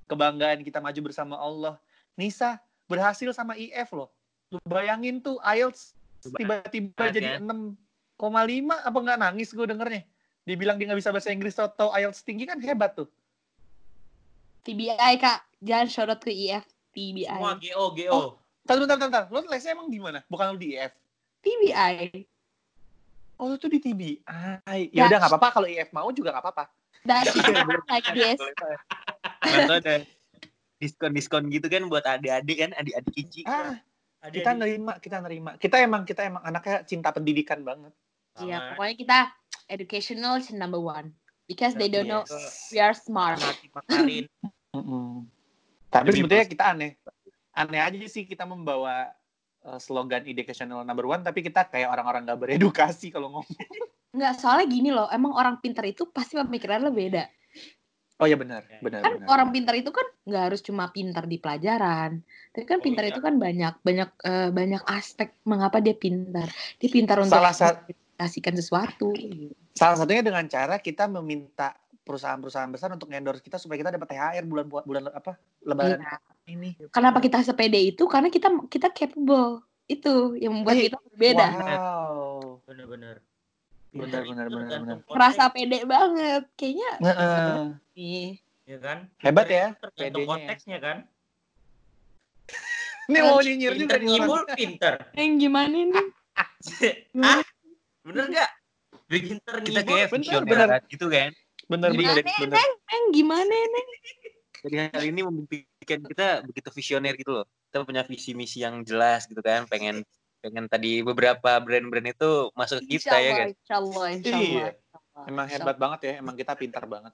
kebanggaan kita maju bersama Allah. Nisa berhasil sama IF loh. Lu bayangin tuh IELTS tiba-tiba jadi 6,5 apa nggak nangis gue dengernya. Dibilang dia nggak bisa bahasa Inggris atau IELTS tinggi kan hebat tuh. TBI kak, jangan shout out ke IF. TBI. Semua GO, GO. Oh. Bentar, bentar, bentar, bentar. Lo lesnya emang di mana? Bukan lo di IF? TBI. Oh, lu tuh di TBI. Ya udah nggak apa-apa kalau IF mau juga nggak apa-apa. That's like this. Nanti ada diskon-diskon gitu kan buat adik-adik kan, adik-adik Cici. Ah, Ada kita di- nerima, kita nerima. Kita emang kita emang anaknya cinta pendidikan banget. Iya, pokoknya kita educational number one. Because they don't know Yes. we are smart. Tapi sebetulnya kita aneh. Aneh aja sih kita membawa uh, slogan educational number one, tapi kita kayak orang-orang gak beredukasi kalau ngomong. Enggak, soalnya gini loh, emang orang pintar itu pasti pemikirannya beda. Oh ya benar, benar, Kan benar. orang pintar itu kan nggak harus cuma pintar di pelajaran. Tapi kan Oh, pintar iya. itu kan banyak banyak eh, banyak aspek mengapa dia pintar. Dia pintar untuk Salah sa- kasihkan sesuatu. Salah satunya dengan cara kita meminta perusahaan-perusahaan besar untuk endorse kita supaya kita dapat THR bulan bulan apa lebaran Iya. ini. Kenapa kita sepede itu? Karena kita kita capable. Itu yang membuat Eh, kita berbeda. Wow. Bener-bener. Benar, Pinter benar, benar, tergantung konteks, Merasa pede banget. Kayaknya Heeh. nih. ya kan? Hebat ya, Tergantung pedenya. konteksnya kan. Ini mau nyinyir juga ngibul, pinter. Yang gimana nih? ah, bener gak? Pinter Kita ngibul. kayak bener, visioner bener. gitu kan. Bener, Gimana, bener, bener. Neng gimana nih? Jadi hal ini membuktikan kita begitu visioner gitu loh. Kita punya visi misi yang jelas gitu kan. Pengen pengen tadi beberapa brand-brand itu masuk ke kita ya kan. Insya Allah, insya Allah. Iya. Emang hebat banget ya, emang kita pintar banget.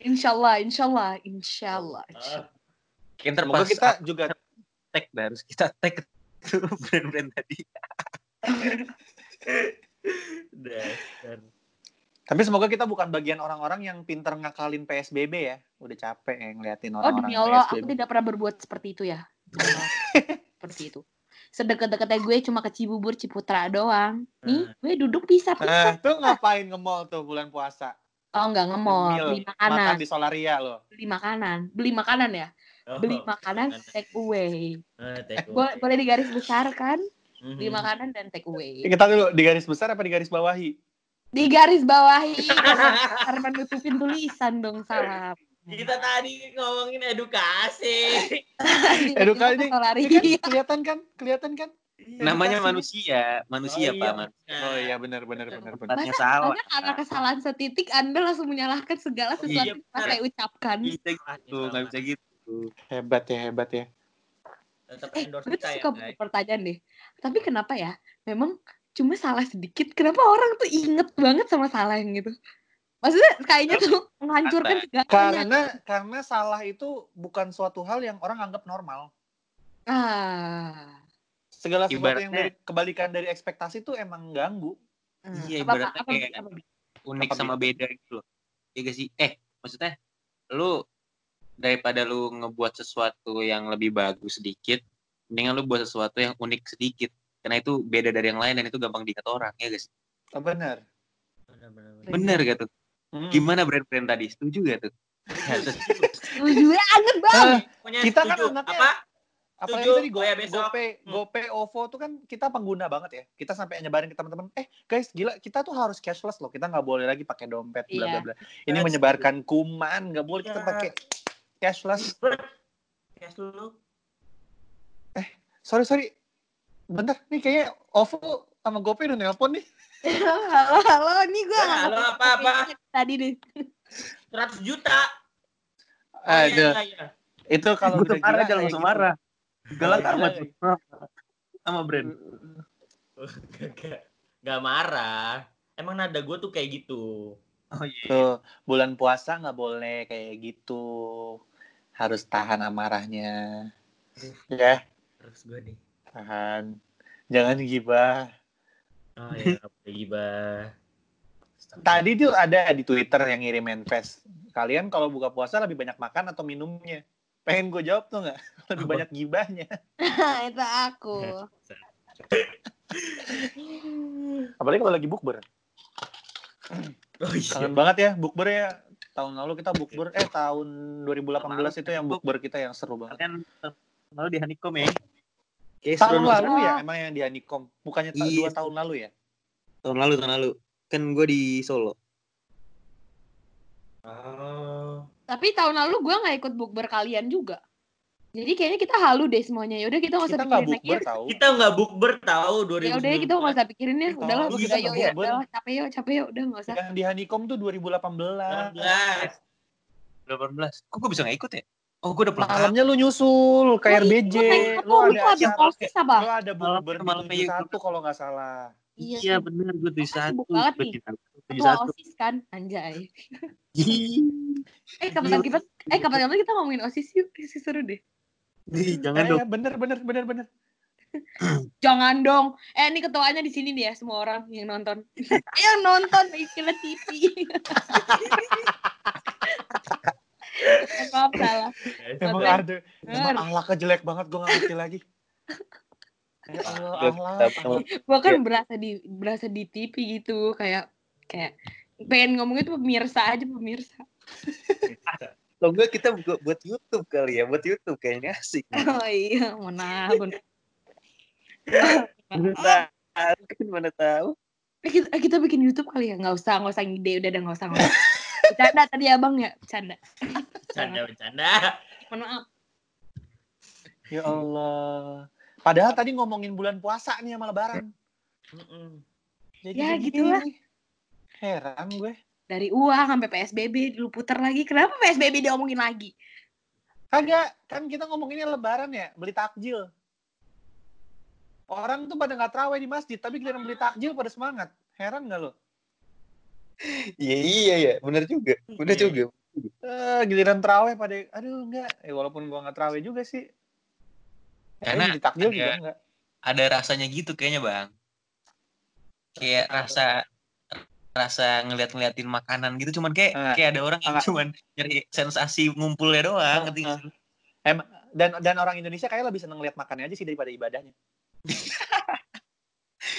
Insya Allah, insya Allah, insya Allah. Ah, pas kita juga tag harus kita tag brand-brand tadi. dasar. Tapi semoga kita bukan bagian orang-orang yang pinter ngakalin PSBB ya. Udah capek ya ngeliatin Oh orang-orang demi Allah, aku PSBB. tidak pernah berbuat seperti itu ya. Seperti itu. Sedekat-dekatnya gue cuma ke Cibubur, Ciputra doang. Nih, gue duduk bisa Eh, bisa. tuh ngapain nge-mall tuh bulan puasa? Oh enggak nge-mall, beli Makan makanan. di Solaria loh. Beli makanan. Beli makanan ya? Oh, Beli makanan, take away. ah, take Boleh, away. boleh digaris besar kan? Beli makanan dan take away. Kita dulu di garis besar apa di garis bawahi? Di garis bawahi. Karena nutupin tulisan dong, salah. Kita tadi ngomongin edukasi. Edukasi. Lari. Ini kan kelihatan kan? Kelihatan kan? Namanya Edukasi. manusia, manusia Oh, Pak. iya. Man. Oh iya benar benar benar benar. Masa, salah. masa karena kesalahan setitik Anda langsung menyalahkan segala sesuatu Iya, yang saya ucapkan. Bisa gitu, nggak bisa gitu. Hebat ya, hebat ya. Tetap Eh, endorse gue kita ya, suka guys. pertanyaan deh. Tapi kenapa ya? Memang cuma salah sedikit. Kenapa orang tuh inget banget sama salah yang gitu? Maksudnya kayaknya tuh menghancurkan segalanya. Karena karena salah itu bukan suatu hal yang orang anggap normal. Ah, Segala sesuatu yang Ibaratnya- dari kebalikan dari ekspektasi tuh emang ganggu. Hmm. Iya, Apa- ibaratnya apa- kayak- apa- apa- unik Apa sama beda gitu loh. Iya gak sih? Eh, maksudnya lu daripada lu ngebuat sesuatu yang lebih bagus sedikit, mendingan lu buat sesuatu yang unik sedikit. Karena itu beda dari yang lain dan itu gampang diingat orang, ya guys. Oh, benar. Benar-benar. Bener gak tuh? Hmm. Gimana brand-brand tadi? Setuju gak tuh? Setuju banget bang. Eh, Kita kan anaknya- apa? apalagi Setuju, tadi Go, ya, besok. GoPay, Hmm. GoPay, OVO tuh kan kita pengguna banget ya. Kita sampai nyebarin ke teman-teman, eh guys gila kita tuh harus cashless loh. Kita nggak boleh lagi pakai dompet, bla bla Iya. bla. Ini Yes. menyebarkan kuman, nggak boleh kita Iya. pakai cashless. Cash dulu. Sorry sorry, bentar nih kayaknya OVO sama GoPay udah nelpon nih. halo halo ini gue Ya, halo, apa-apa? tadi deh 100 juta. Oh, Ah, iya, itu, iya, iya. itu kalau Gue tuh udah marah gila jangan kayak langsung gitu. marah. Galak Iya, amat iya. sama brand. Gak, gak marah. Emang nada gue tuh kayak gitu. Oh iya. Tuh, bulan puasa nggak boleh kayak gitu. Harus tahan amarahnya. Ya, Terus gue nih. Tahan. Jangan gibah. Oh iya, boleh gibah. Tadi tuh ada di Twitter yang ngirim manifest. Kalian kalau buka puasa lebih banyak makan atau minumnya? Pengen gue jawab tuh nggak? Lebih Apa? banyak gibahnya. itu aku Apalagi kalau lagi bukber. Oh iya. Kangen banget ya bukber ya. Tahun lalu kita bukber, eh tahun 2018 itu yang bukber kita yang seru banget. Kalian tahun lalu di Honeycomb ya? Kayak Tahun seru lalu ya emang yang di Honeycomb. Bukannya ta- Iya. dua tahun lalu ya? Tahun lalu, tahun lalu. Kan gue di Solo. Oh. tapi tahun lalu gue nggak ikut bukber kalian juga jadi kayaknya kita halu deh semuanya yaudah kita nggak usah pikirin lagi. Kita nggak bukber tahu 2019. ya udah kita nggak usah pikirin ya udahlah kita yuk ya udahlah capek yuk capek yuk udah nggak usah Yang di Honeycomb tuh 2018. 18. 18. Kok gue bisa gak ikut ya? Oh, gue udah pulang. Malamnya lu nyusul ke Oh, RBJ. iya, Lu lu ada ada acara- polsis apa lu ada Malam- di malamnya 71 kalau nggak salah. Iya Iya bener, gue tujuh Kan satu. banget nih. Satu. osis kan anjay eh kapan Gila. kita eh kapan kapan kita ngomongin osis yuk Osis seru deh Jangan Eh, dong. bener bener bener bener. jangan dong eh ini ketuanya di sini nih ya semua orang yang nonton ayo nonton istilah TV maaf salah Emang ada. Emang ahlaknya jelek banget gue nggak ngerti lagi. Ya Allah, ahlak. gue kan berasa di berasa di TV gitu kayak kayak pengen ngomongnya tuh pemirsa aja pemirsa Lo gue kita buat, buat YouTube kali ya, buat YouTube kayaknya asik. oh iya mana tahu kan mana tahu. Eh, kita, eh, kita bikin YouTube kali ya nggak usah nggak usah ngide udah udah nggak usah nggak usah bercanda tadi abang ya bercanda Bercanda, bercanda. mohon maaf Ya Allah. Padahal tadi ngomongin bulan puasa nih sama lebaran. Jadi Ya, begini gitulah. Heran gue. dari uang sampai PSBB lu putar lagi kenapa PSBB diomongin lagi Kagak, kan kita ngomonginnya lebaran ya, beli takjil. Orang tuh pada nggak terawih di masjid, tapi giliran beli takjil pada semangat. Heran nggak lo? Iya iya ya, bener juga. Bener Iya. juga. Eh, giliran terawih pada, aduh enggak. Eh, walaupun gua nggak terawih juga sih. Karena eh, ada- juga enggak. Ada rasanya gitu kayaknya bang. Kayak rasa rasa ngeliat-ngeliatin makanan gitu cuman kayak Ah. kayak ada orang yang Ah. cuman nyari sensasi ngumpulnya doang ngerti nggak sih? Dan dan orang Indonesia kayak lebih seneng lihat makannya aja sih daripada ibadahnya.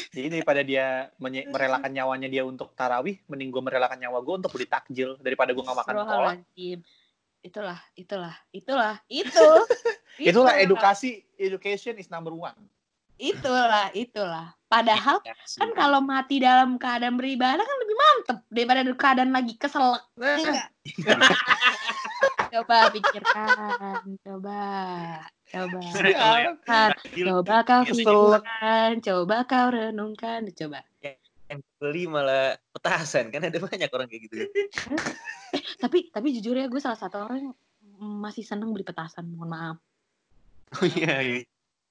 Jadi daripada dia menye- merelakan nyawanya dia untuk tarawih, mending gue merelakan nyawa gue untuk beli takjil daripada gue nggak makan kolak. Itulah itulah itulah itu. Itulah edukasi, education is number one. itulah itulah. Padahal Ya, kan kalau mati dalam keadaan beribadah kan lebih mantep daripada dalam keadaan lagi keselak. Enggak. coba pikirkan coba coba Ya, coba kau pikirkan coba kau renungkan coba. Yang beli malah petasan kan ada banyak orang kayak gitu. Tapi tapi jujur ya gue salah satu orang yang masih seneng beli petasan mohon maaf. Oh iya iya.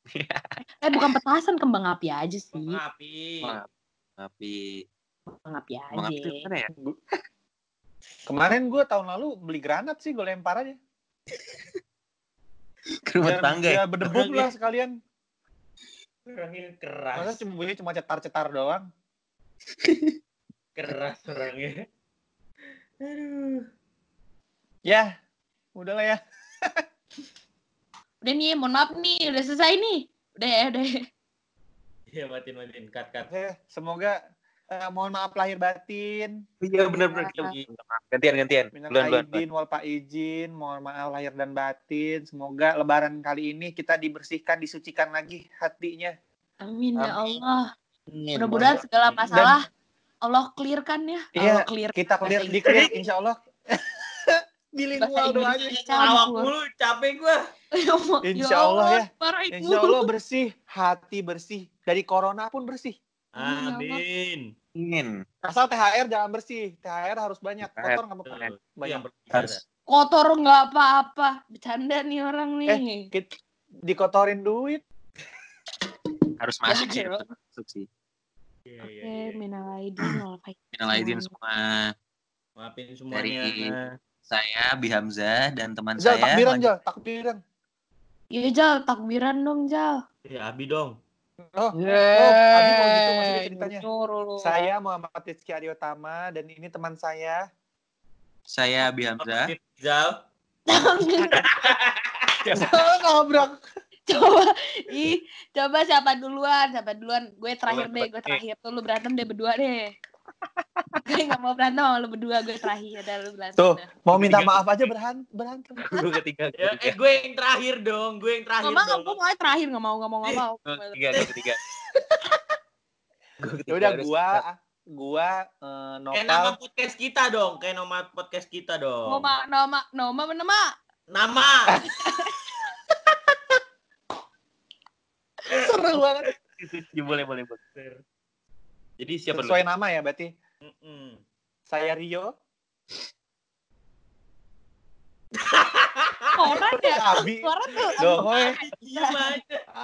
Eh bukan petasan kembang api aja sih. Ngapi. Maaf. tapi kembang api aja bang itu mana ya? Kemarin gue tahun lalu beli granat sih, gue lempar aja. Ke rumah Biar- tangga ya biar berdebut lah sekalian. Orangnya Masa keras. cuma bunyi cuma cetar-cetar doang. Keras orangnya. Aduh. Ya, udahlah ya. Udah nih, mohon maaf nih, udah selesai nih. Udah ya, udah. ya. Iya matiin matiin cut cut. Semoga eh, mohon maaf lahir batin. Iya benar-benar. Gantian gantian. Minal aidin wal izin, mohon maaf lahir dan batin. Semoga lebaran kali ini kita dibersihkan, disucikan lagi hatinya. Amin ya. Allah. Mudah-mudahan segala masalah Allah clearkan ya. Iya, Allah clear. Kita clear di clear insya Allah. Bilingual doanya. Campur. mulu capek gua. Insya Allah ya. Insya Allah bersih, hati bersih. Dari corona pun bersih. Amin. Ingin. Asal THR jangan bersih. THR harus banyak. THR. Kotor nggak apa-apa. Itu Banyak. Harus. Kotor nggak apa-apa. Bercanda nih orang nih. Eh, Kit- dikotorin duit. Harus masuk sih. Harus Masuk sih. Iya, iya, Oke, iya. minal aidin wal. Minal aidin semua. Maafin Dari semuanya. saya Bi Hamzah dan teman Jal, saya. takbiran. Jal. Takbiran. Iya, Jal, takbiran dong, Jal. Ya Abi dong. Oh, oh, Abi mau gitu maksudnya ceritanya. Nyuruh. Saya Muhammad Rizky Aryotama dan ini teman saya. Saya Bi Hamzah. Zal. Nabrak. coba ih coba siapa duluan siapa duluan gue terakhir deh gue terakhir tuh lu berantem deh berdua deh gue nggak mau berantem sama lu berdua gue terakhir dah lu berantem Tuh. dah. Mau minta maaf aja berhan- berantem. Gue ketiga. Ya, Gue eh ketiga. gue yang terakhir dong. Gue yang terakhir nggak mau dong. gue mau terakhir nggak mau nggak mau nggak mau Gue ketiga. Gue ketiga. Gue ketiga. Udah harus- gua gua eh, Kayak nama podcast kita dong. Kayak nama podcast kita dong. Noma Noma Noma apa nama Nama. Seru banget. Boleh boleh boleh. Jadi siapa dulu? Sesuai nama ya berarti. Mm-mm. Saya Rio. orang ya Abi. suara tuh aja.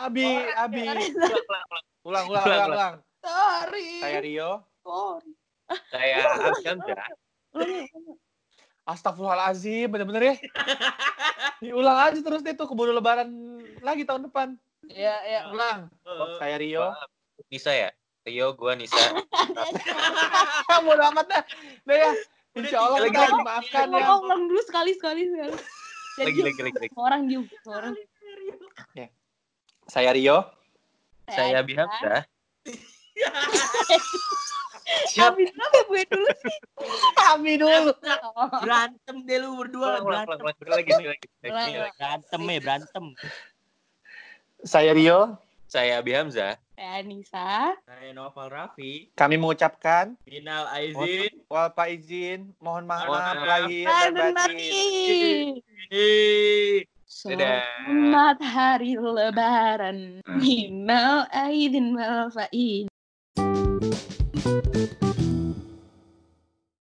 Abi, Abi. Suara- Ulang, ulang, Ulang, ulang, ulang. sorry Saya Rio. sorry Saya Abjam ya. Astagfirullahalazim, bener-bener ya. Diulang aja terus deh tuh keburu lebaran lagi tahun depan. ya ya Ulang. Eh, Saya Rio. Nisa ya. Rio, gue Nisa. Kamu udah amat dah. Udah ya. Insya Allah kita lagi. dimaafkan ya. ngomong ulang dulu sekali sekali sekali Jadi, Lagi lagi lagi. lagi. orang juga orang Saya Rio. Saya Abi Hamzah. Abi apa gue dulu sih Abi dulu. Berantem deh lu berdua. Berantem. Lagi lagi lagi. Berantem ya berantem. Saya Rio. Saya Abi Hamzah. Saya Nisa Saya Noval Raffi. Kami mengucapkan Minal Aizin. wal izin, mohon maaf Mohon maaf. lahir dan batin. Selamat hari lebaran Minal aidin wal faizin